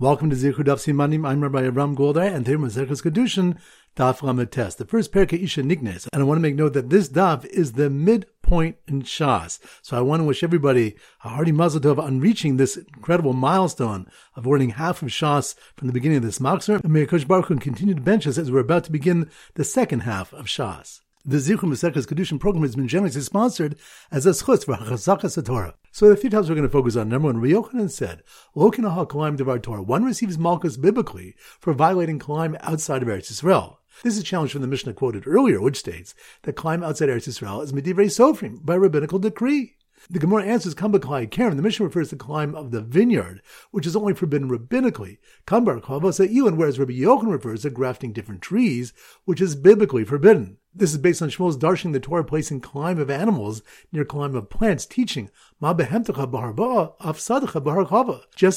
Welcome to Zichud Daf Simanim. I'm Rabbi Avram Goldhar, and today we're Zechus Kiddushin Daf Lamed The first parak Isha Nignes, and I want to make note that this daf is the midpoint in Shas. So I want to wish everybody a hearty mazel tov on reaching this incredible milestone of learning half of Shas from the beginning of this Machzor. And may Kosh Baruch Hu continue to bench us as we're about to begin the second half of Shas. The Zichum Maseches Kiddushin program has been generously sponsored as a schutz for Chazakas Torah. So the few times we're going to focus on number one, Yochanan said, Lokinaha Kalaim Devar Torah. One receives Malchus biblically for violating Kalaim outside of Eretz Yisrael. This is a challenge from the Mishnah quoted earlier, which states that climb outside Eretz Yisrael is Medivrei Sofrim by rabbinical decree. The Gemara answers Kambaklai Karen. The Mishnah refers to the climb of the vineyard, which is only forbidden rabbinically. Kambar Kavasa Ilan, whereas Rabbi Yochanan refers to grafting different trees, which is biblically forbidden. This is based on Shmuel's darshan the Torah placing climb of animals near climb of plants, teaching. Just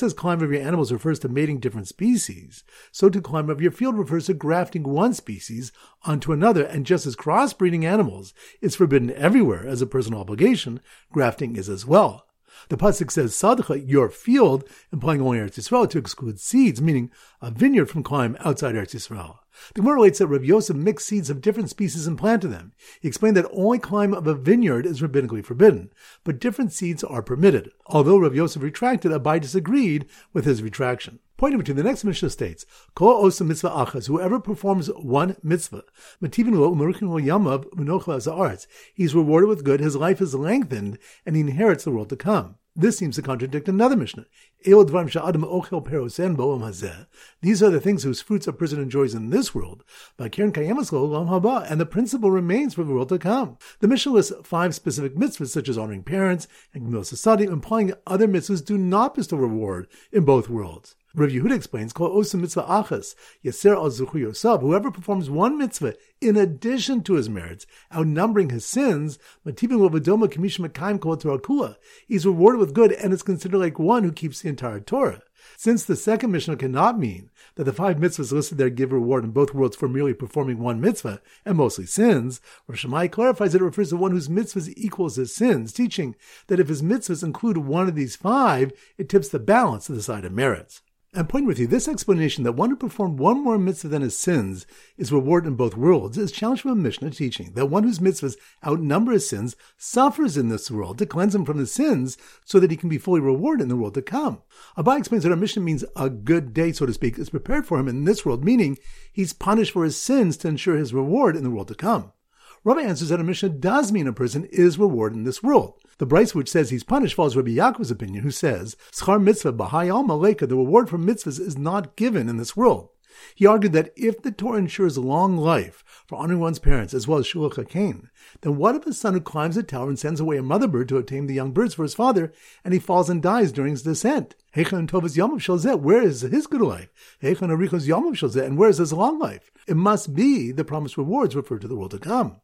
as climb of your animals refers to mating different species, so to climb of your field refers to grafting one species onto another, and just as crossbreeding animals is forbidden everywhere as a personal obligation, grafting is as well. The pasuk says sadcha, your field, implying only Eretz Yisrael to exclude seeds, meaning a vineyard from climb outside Eretz Yisrael. The Gemara relates that Rabbi Yosef mixed seeds of different species and planted them. He explained that only climb of a vineyard is rabbinically forbidden, but different seeds are permitted. Although Rabbi Yosef retracted, Abai disagreed with his retraction. Pointing to the next Mishnah states, Kol osa mitzvah achas, whoever performs one mitzvah, unocha he's rewarded with good, his life is lengthened, and he inherits the world to come. This seems to contradict another Mishnah. These are the things whose fruits a person enjoys in this world, and the principle remains for the world to come. The Mishnah lists five specific mitzvahs, such as honoring parents and Gemil Sasadi, implying other mitzvahs do not bestow reward in both worlds. Rav Yehuda explains, "Kol osa mitzvah achas yaser al zuchu yosab." Whoever performs one mitzvah in addition to his merits, outnumbering his sins, matibim lovadoma kamish mekayim kol Torah he's rewarded with good and is considered like one who keeps the entire Torah. Since the second Mishnah cannot mean that the five mitzvahs listed there give reward in both worlds for merely performing one mitzvah, and mostly sins, Rav Shemaya clarifies that it refers to one whose mitzvahs equals his sins, teaching that if his mitzvahs include one of these five, it tips the balance to the side of merits. I'm pointing with you, this explanation that one who performed one more mitzvah than his sins is rewarded in both worlds is challenged from a Mishnah teaching that one whose mitzvahs outnumber his sins suffers in this world to cleanse him from his sins so that he can be fully rewarded in the world to come. Abai explains that our Mishnah means a good day, so to speak, is prepared for him in this world, meaning he's punished for his sins to ensure his reward in the world to come. Rabbi answers that a Mishnah does mean a person is rewarded in this world. The Braisa which says he's punished follows Rabbi Yaakov's opinion, who says, Schar mitzvah b'hayal maleka, the reward for mitzvahs is not given in this world. He argued that if the Torah ensures long life for honoring one's parents as well as shulach hakain, then what if a son who climbs a tower and sends away a mother bird to obtain the young birds for his father, and he falls and dies during his descent? Hechan tovas yamav shalzeh, where is his good life? Hechan arichos yamav shalzeh, and where is his long life? It must be the promised rewards referred to the world to come.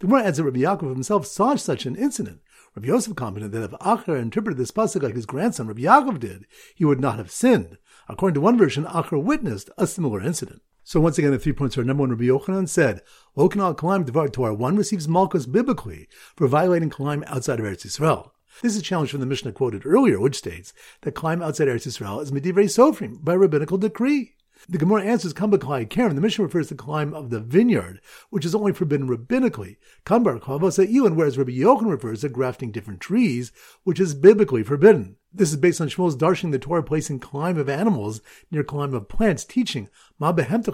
The Gemara adds that Rabbi Yaakov himself saw such an incident. Rabbi Yosef commented that if Acher interpreted this pasuk like his grandson Rabbi Yaakov did, he would not have sinned. According to one version, Acher witnessed a similar incident. So once again, the three points are number one, Rabbi Yochanan said, Lokanal Kalim Devar Torah, one receives Malchus biblically for violating Kalim outside of Eretz Yisrael. This is a challenge from the Mishnah quoted earlier, which states that climb outside Eretz Yisrael is Medivrei Sofrim by rabbinical decree. The Gemara answers Kambaklai Karen. The Mishnah refers to the climb of the vineyard, which is only forbidden rabbinically. Kambar Kavasa Ilan, whereas Rabbi Yochanan refers to grafting different trees, which is biblically forbidden. This is based on Shmuel's darshan the Torah placing climb of animals near climb of plants, teaching. Just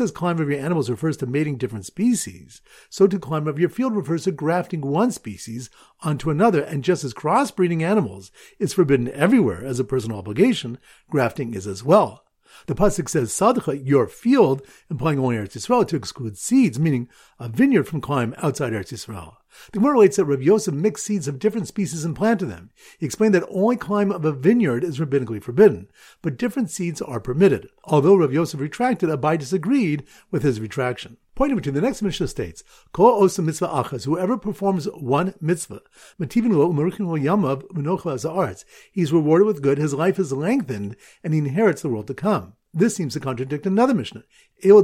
as climb of your animals refers to mating different species, so to climb of your field refers to grafting one species onto another, and just as crossbreeding animals is forbidden everywhere as a personal obligation, grafting is as well. The pasuk says sadcha, your field, implying only Eretz Yisrael to exclude seeds, meaning a vineyard from climb outside Eretz Yisrael. The Gemara relates that Rabbi Yosef mixed seeds of different species and planted them. He explained that only climb of a vineyard is rabbinically forbidden, but different seeds are permitted. Although Rabbi Yosef retracted, Abai disagreed with his retraction. Pointing to the next Mishnah states, Kol osa mitzvah achas, whoever performs one mitzvah, yamav unocha he's rewarded with good, his life is lengthened, and he inherits the world to come. This seems to contradict another Mishnah. These are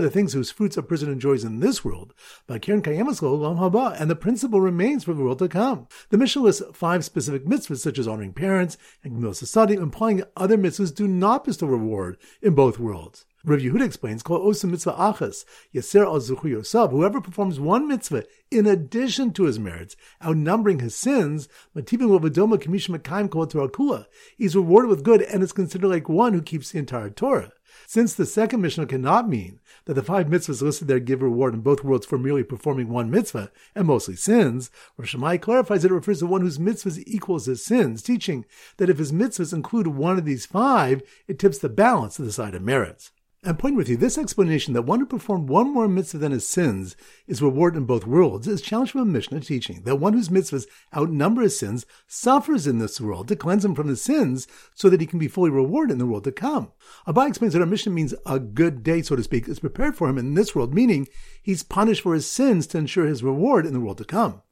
the things whose fruits a person enjoys in this world, and the principle remains for the world to come. The Mishnah lists five specific mitzvahs, such as honoring parents and Gemilas Hasadim, implying that other mitzvahs do not bestow reward in both worlds. Rav Yehuda explains, Kol osim mitzvah achas, yaser al zuchu yosef, whoever performs one mitzvah in addition to his merits, outnumbering his sins, matibim lovadoma kamisha mekayim kol Torah he's rewarded with good and is considered like one who keeps the entire Torah. Since the second Mishnah cannot mean that the five mitzvahs listed there give reward in both worlds for merely performing one mitzvah, and mostly sins, Rosh Shemaya clarifies that it refers to one whose mitzvahs equals his sins, teaching that if his mitzvahs include one of these five, it tips the balance to the side of merits. And point with you, this explanation that one who performed one more mitzvah than his sins is rewarded in both worlds is challenged from a Mishnah teaching that one whose mitzvahs outnumber his sins suffers in this world to cleanse him from his sins so that he can be fully rewarded in the world to come. Abai explains that our Mishnah means a good day, so to speak, is prepared for him in this world, meaning he's punished for his sins to ensure his reward in the world to come.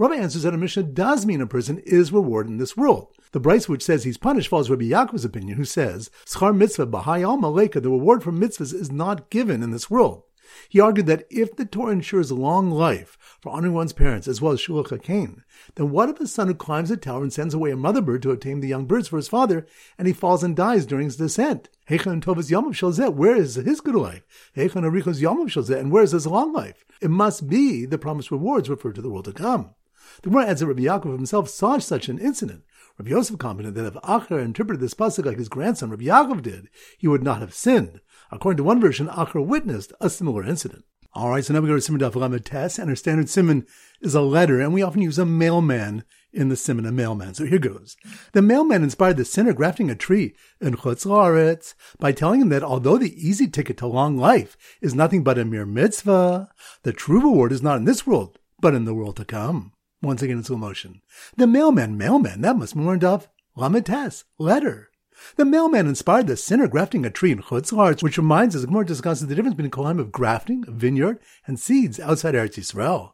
Rabbi answers that a Mishnah does mean a person is rewarded in this world. The Braisa which says he's punished follows Rabbi Yaakov's opinion, who says, Schar mitzvah b'hayal maleka, the reward for mitzvahs is not given in this world. He argued that if the Torah ensures long life for honoring one's parents as well as shulach hakain, then what if a son who climbs a tower and sends away a mother bird to obtain the young birds for his father, and he falls and dies during his descent? Hechan tovas yamav shalzeh, where is his good life? Hechan arichos yamav shalzeh, and where is his long life? It must be the promised rewards referred to the world to come. The Gemara adds that Rabbi Yaakov himself saw such an incident. Rabbi Yosef commented that if Acher interpreted this pasuk like his grandson Rabbi Yaakov did, he would not have sinned. According to one version, Acher witnessed a similar incident. All right, so now we go to Siman Daf Lamed Tes, and our standard Siman is a letter, and we often use a mailman in the Siman, a mailman. So here goes. The mailman inspired the sinner grafting a tree in Chutz Laaretz by telling him that although the easy ticket to long life is nothing but a mere mitzvah, the true reward is not in this world, but in the world to come. Once again in slow motion. The mailman, mailman, that must be more of Lamites, letter. The mailman inspired the sinner grafting a tree in Chutz which reminds us, Gemara discusses the difference between Kohanim of grafting, a vineyard, and seeds outside Eretz Yisrael.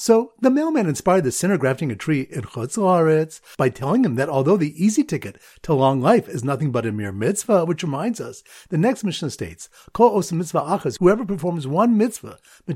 So the mailman inspired the sinner grafting a tree in Chutz by telling him that although the easy ticket to long life is nothing but a mere mitzvah, which reminds us, the next Mishnah states, Kol osa mitzvah achas, whoever performs one mitzvah, he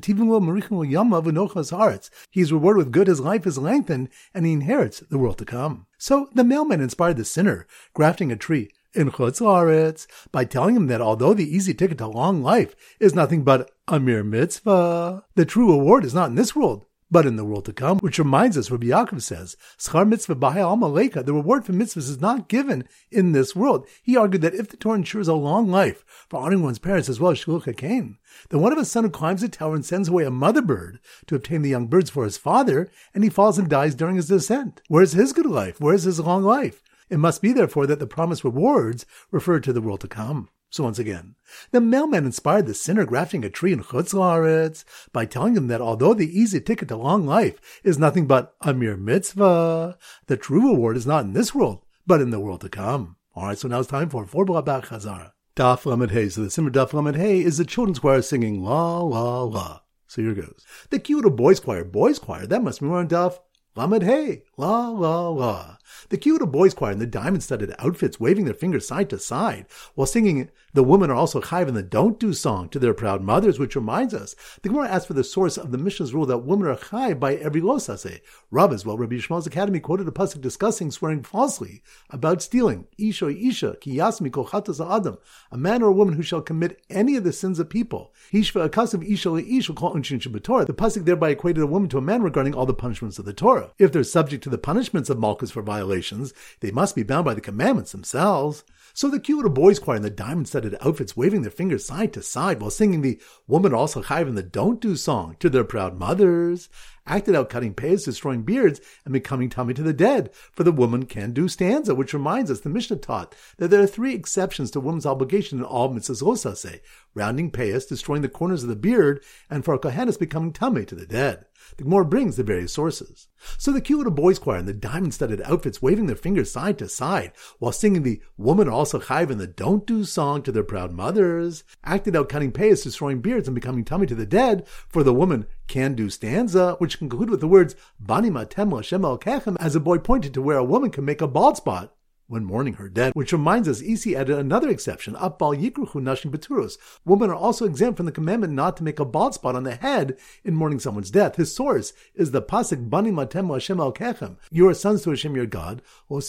is rewarded with good, his life is lengthened, and he inherits the world to come. So the mailman inspired the sinner grafting a tree in Chutz by telling him that although the easy ticket to long life is nothing but a mere mitzvah, the true reward is not in this world, but in the world to come, which reminds us, Rabbi Yaakov says, Schar mitzvah b'hayal maleka, the reward for mitzvahs is not given in this world. He argued that if the Torah ensures a long life for honoring one's parents as well as shulach hakain, then what of a son who climbs a tower and sends away a mother bird to obtain the young birds for his father, and he falls and dies during his descent? Where is his good life? Where is his long life? It must be therefore that the promised rewards refer to the world to come. So once again, the mailman inspired the sinner grafting a tree in Chutz by telling him that although the easy ticket to long life is nothing but a mere mitzvah, the true reward is not in this world, but in the world to come. All right, so now it's time for four Bach Chazara. Daf Lamed Hey. So the Simmer Daf Lamed Hey is the children's choir singing la la la. So here goes. The cute boys choir, boys choir, that must be more on Daf Lamed Hey, la la la. The cute boys choir in the diamond-studded outfits waving their fingers side to side while singing the women are also chayiv in the don't do song to their proud mothers, which reminds us, the Gemara asks for the source of the Mishnah's rule that women are chayiv by every losase. Rav as well, Rabbi Yishmael's Academy quoted a pasuk discussing swearing falsely about stealing. Isha isha ki yasmi kochatas adam. A man or a woman who shall commit any of the sins of people. Hishva akasav isha le'ish call unshin. The pasuk thereby equated a woman to a man regarding all the punishments of the Torah. If they're subject to the punishments of malchus for violations, they must be bound by the commandments themselves. So the cute little boys choir in the diamond-studded outfits waving their fingers side to side while singing the Woman Also Chayiv in the Don't Do song to their proud mothers, acted out cutting payas, destroying beards, and becoming tummy to the dead for the woman can do stanza, which reminds us the Mishnah taught that there are three exceptions to woman's obligation in all mitzvahs osase, rounding payas, destroying the corners of the beard, and for a kohenis becoming tummy to the dead. The Gemara brings the various sources. So the cute little boys choir in the diamond-studded outfits waving their fingers side to side while singing the Woman Also Chayiv in the Don't Do song to their proud mothers, acted out cutting payas, destroying beards, and becoming tummy to the dead for the woman can do stanza, which conclude with the words Bani Matem Lashem Kechem as a boy pointed to where a woman can make a bald spot when mourning her dead, which reminds us Isi added another exception, Abal Yikruchu Nashim Beturus. Women are also exempt from the commandment not to make a bald spot on the head in mourning someone's death. His source is the Pasuk Bani Matem Hashem Al Kechem. You are sons to Hashem your God. You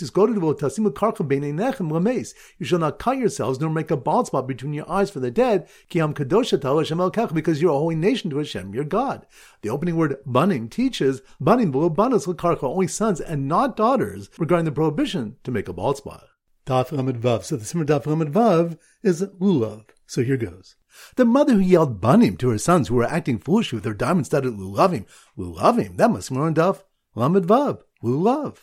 shall not cut yourselves nor make a bald spot between your eyes for the dead, Kiam Kadosha Hashem Al Kechem, because you're a holy nation to Hashem your God. The opening word banim teaches banim l'karcha, only sons and not daughters, regarding the prohibition to make a bald spot. Daf Lamed Vav. So the Simmer Daf Lamed Vav is lulav. So here goes. The mother who yelled banim to her sons who were acting foolishly with their diamond-studded lulavim, lulavim, that must be on Daf Lamed Vav, lulav.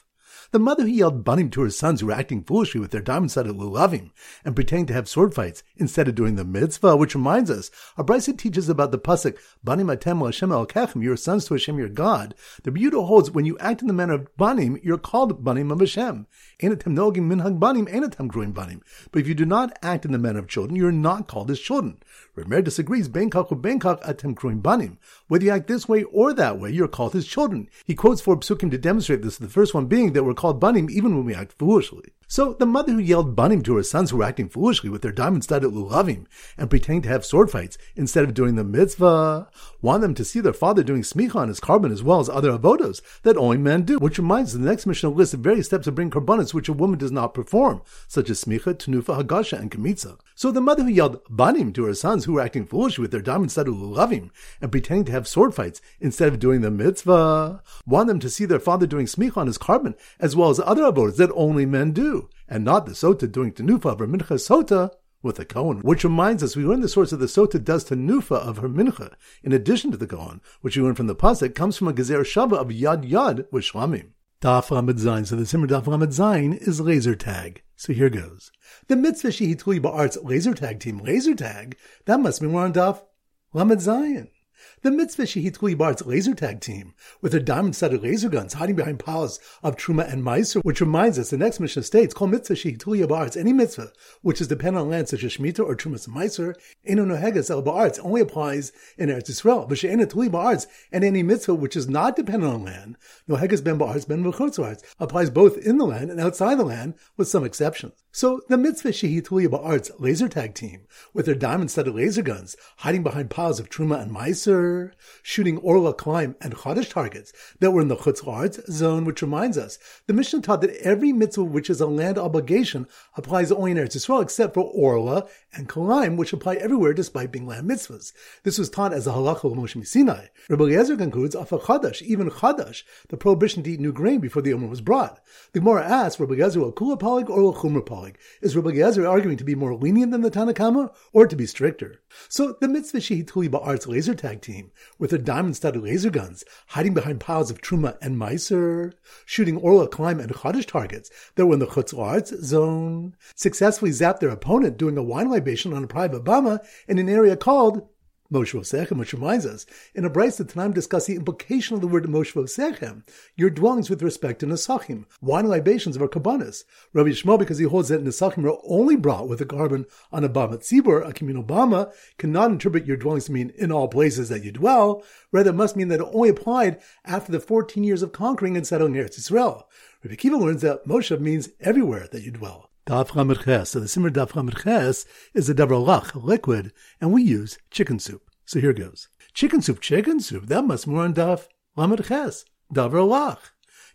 The mother who yelled banim to her sons who were acting foolishly with their diamond-studded lulavim and pretending to have sword fights instead of doing the mitzvah, which reminds us, our Brisa teaches about the pasuk banim atem Hashem el kechem, your sons to Hashem your God. The Buddha holds when you act in the manner of banim, you're called banim of Hashem. Enatem nogim minhag banim, enatem growing banim. But if you do not act in the manner of children, you're not called as children. Remer disagrees. Bangkok or benkach atem kruim banim. Whether you act this way or that way, you're called his children. He quotes four psukim to demonstrate this. The first one being that we're called banim even when we act foolishly. So the mother who yelled banim to her sons who were acting foolishly with their diamond-studded lulavim and pretending to have sword fights instead of doing the mitzvah, want them to see their father doing smicha on his korban as well as other avodos that only men do. Which reminds the next Mishnah lists of various steps of bringing korbanos which a woman does not perform, such as smicha, tenufa, hagasha, and kemitza. So the mother who yelled banim to her sons who were acting foolishly with their diamond-studded lulavim and pretending to have sword fights instead of doing the mitzvah, want them to see their father doing smicha on his korban as well as other avodos that only men do and not the sota doing tenufa of her mincha sota with the Kohen, which reminds us we learn the source of the sota does tenufa of her mincha, in addition to the Kohen, which we learn from the pasuk, comes from a gezer shava of yad yad with shlamim. Daf Lamed Zayin. So the Simmer Daf Lamed Zayin is laser tag. So here goes. The mitzvah shehituli ba'art's laser tag team, laser tag, that must be more on Daf Lamed Zayin. The mitzvah Shehit Bar's laser tag team, with their diamond-studded laser guns hiding behind piles of Truma and Meiser, which reminds us the next Mishnah states, call mitzvah Shehit Bar's any mitzvah which is dependent on land such as Shemitah or Trumas and Meiser, Eno Nohegas El Ba'arts only applies in Eretz Yisrael, but She'ena Tuli and any mitzvah which is not dependent on land, Nohegas Ben Ba'arts Ben V'chutz applies both in the land and outside the land, with some exceptions. So the mitzvah Shehitulia Ba'art's laser tag team, with their diamond-studded laser guns, hiding behind piles of Truma and Meiser, shooting Orla Climb and Chodesh targets that were in the Chutz La'aretz zone, which reminds us, the Mishnah taught that every mitzvah which is a land obligation applies only in Eretz Yisrael, except for Orla and Kalaim, which apply everywhere despite being land mitzvahs. This was taught as a halacha of Moshe Sinai. Rabbi Eliezer concludes, Afa Chadash, even Chadash, the prohibition to eat new grain before the Omer was brought. The Gemara asks, Rabbi Eliezer, Kula Palig or Chumra Palig? Is Rabbi Eliezer arguing to be more lenient than the Tanakama or to be stricter? So the mitzvah Shehituli Ba'art's laser tag team, with their diamond-studded laser guns, hiding behind piles of Truma and Meiser, shooting Orla Climb and Chodesh targets that were in the Chutz La'aretz zone, successfully zapped their opponent doing a wine libation on a private bama in an area called Moshe Vosechem, which reminds us, in a Braisa that tonight discuss the implication of the word Moshe Vosechem, your dwellings with respect to Nesachim, wine libations of our kabbanis. Rabbi Yishmael, because he holds that Nesachim are only brought with a korban on a Bama Tzibur, a communal Bama, cannot interpret your dwellings to mean in all places that you dwell. Rather, it must mean that it only applied after the 14 years of conquering and settling Eretz Israel. Rabbi Akiva learns that Moshe means everywhere that you dwell. Daf. So the simmer Daf Ches is a a liquid, and we use chicken soup. So here goes. Chicken soup, chicken soup, that must more on Daf Ches. Davrolach.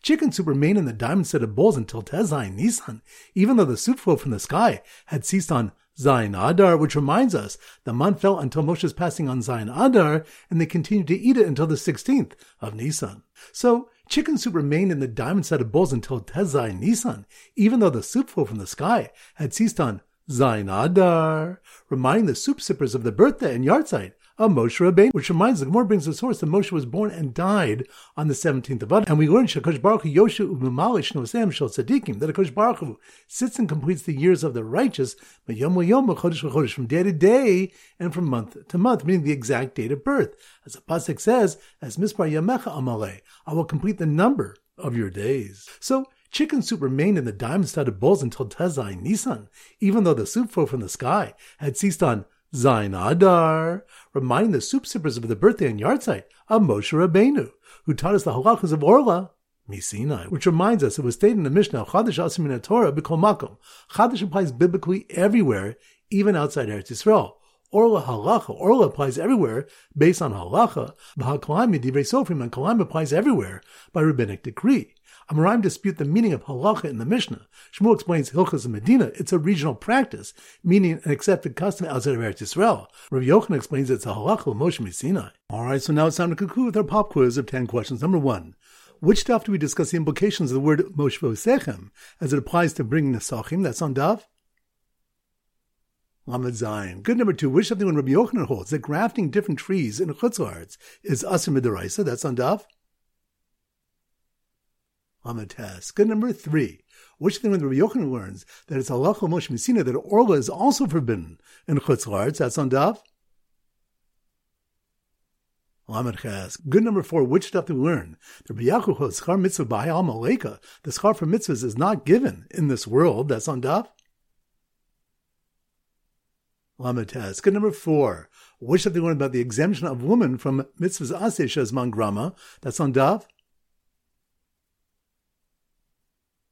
Chicken soup remained in the diamond set of bowls until Tezayin Nisan, even though the soup flow from the sky had ceased on Zayin Adar, which reminds us the month fell until Moshe's passing on Zayin Adar, and they continued to eat it until the 16th of Nisan. So Chicken soup remained in the diamond set of bowls until Tezai Nisan, even though the soup flow from the sky had ceased on Zainadar, reminding the soup sippers of the birthday and yahrzeit of Moshe Rabbeinu, which reminds the Gemara brings the source that Moshe was born and died on the 17th of Adar. And we learn Shakash Baruch Hu Yoshu Umamalish Nosem Shel Tzadikim, that Akash Baruch sits and completes the years of the righteous, but Yom Yom Chodesh from day to day and from month to month, meaning the exact date of birth. As the Pasuk says, as Mispar Yamecha Amalei, I will complete the number of your days. So Chicken soup remained in the diamond-studded bowls until Tezai Nisan, even though the soup flow from the sky had ceased on Zayin Adar, Remind the soup sippers of the birthday and yahrzeit of Moshe Rabbeinu, who taught us the halachas of Orla Misinai, which reminds us it was stated in the Mishnah, Chadash Asim in Torah, B'kol Makom. Chadash applies biblically everywhere, even outside Eretz Yisrael. Orla halacha. Orla applies everywhere based on halacha. V'hakalim divrei sofrim and kalim applies everywhere by rabbinic decree. Amoraim dispute the meaning of halacha in the Mishnah. Shmuel explains Hilchas in Medina. It's a regional practice, meaning an accepted custom outside of Eretz Yisrael. Rav Yochanan explains it's a halacha of Moshe Sinai. All right, so now it's time to conclude with our pop quiz of 10 questions. Number one. Which daf do we discuss the implications of the word Moshe Sechem as it applies to bringing Nesachim? That's on daf. Lamed Zion. Good number two. Which something when Rabbi Yochanan holds that grafting different trees in chutzlards is asim midaraisa? That's on daf. Lamed Tes. Good number three. Which thing when Rabbi Yochanan learns that it's halacha Moshe Messina that orla is also forbidden in chutzlards? That's on daf. Good number four. Which stuff we learn? The holds schar mitzvah b'hayal maleka. The schar for mitzvahs is not given in this world. That's on daf. Good number four. Which have they learned about the exemption of women from mitzvahs aseh mangrama? That's on Dav.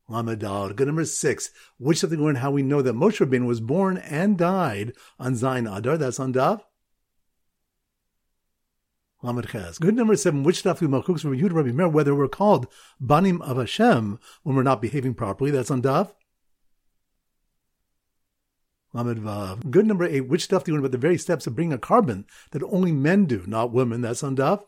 Lamadal. Good number six. Which they learned how we know that Moshe Rabbeinu was born and died on Zain Adar? That's on Dav. Lamed Ches. Good number seven. Which stuff we malchuks from Rabbi Meir whether we're called banim of Hashem when we're not behaving properly? That's on Dav. Lamed Vav. Good number eight. Which stuff do you learn about the very steps of bringing a korban that only men do, not women? That's on Daf.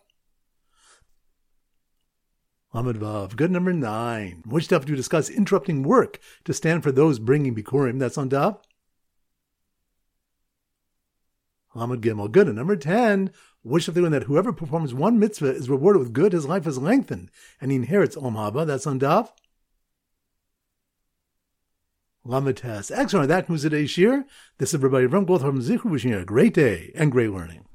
Lamed Vav. Good number nine. Which stuff do you discuss interrupting work to stand for those bringing Bikurim? That's on Daf. Lamed Gimel. Good. Number 10, which stuff they learn that whoever performs one mitzvah is rewarded with good, his life is lengthened, and he inherits Om Haba. That's on Daf. Lamites. Excellent. That concludes today's year. This is everybody from wishing you a great day and great learning.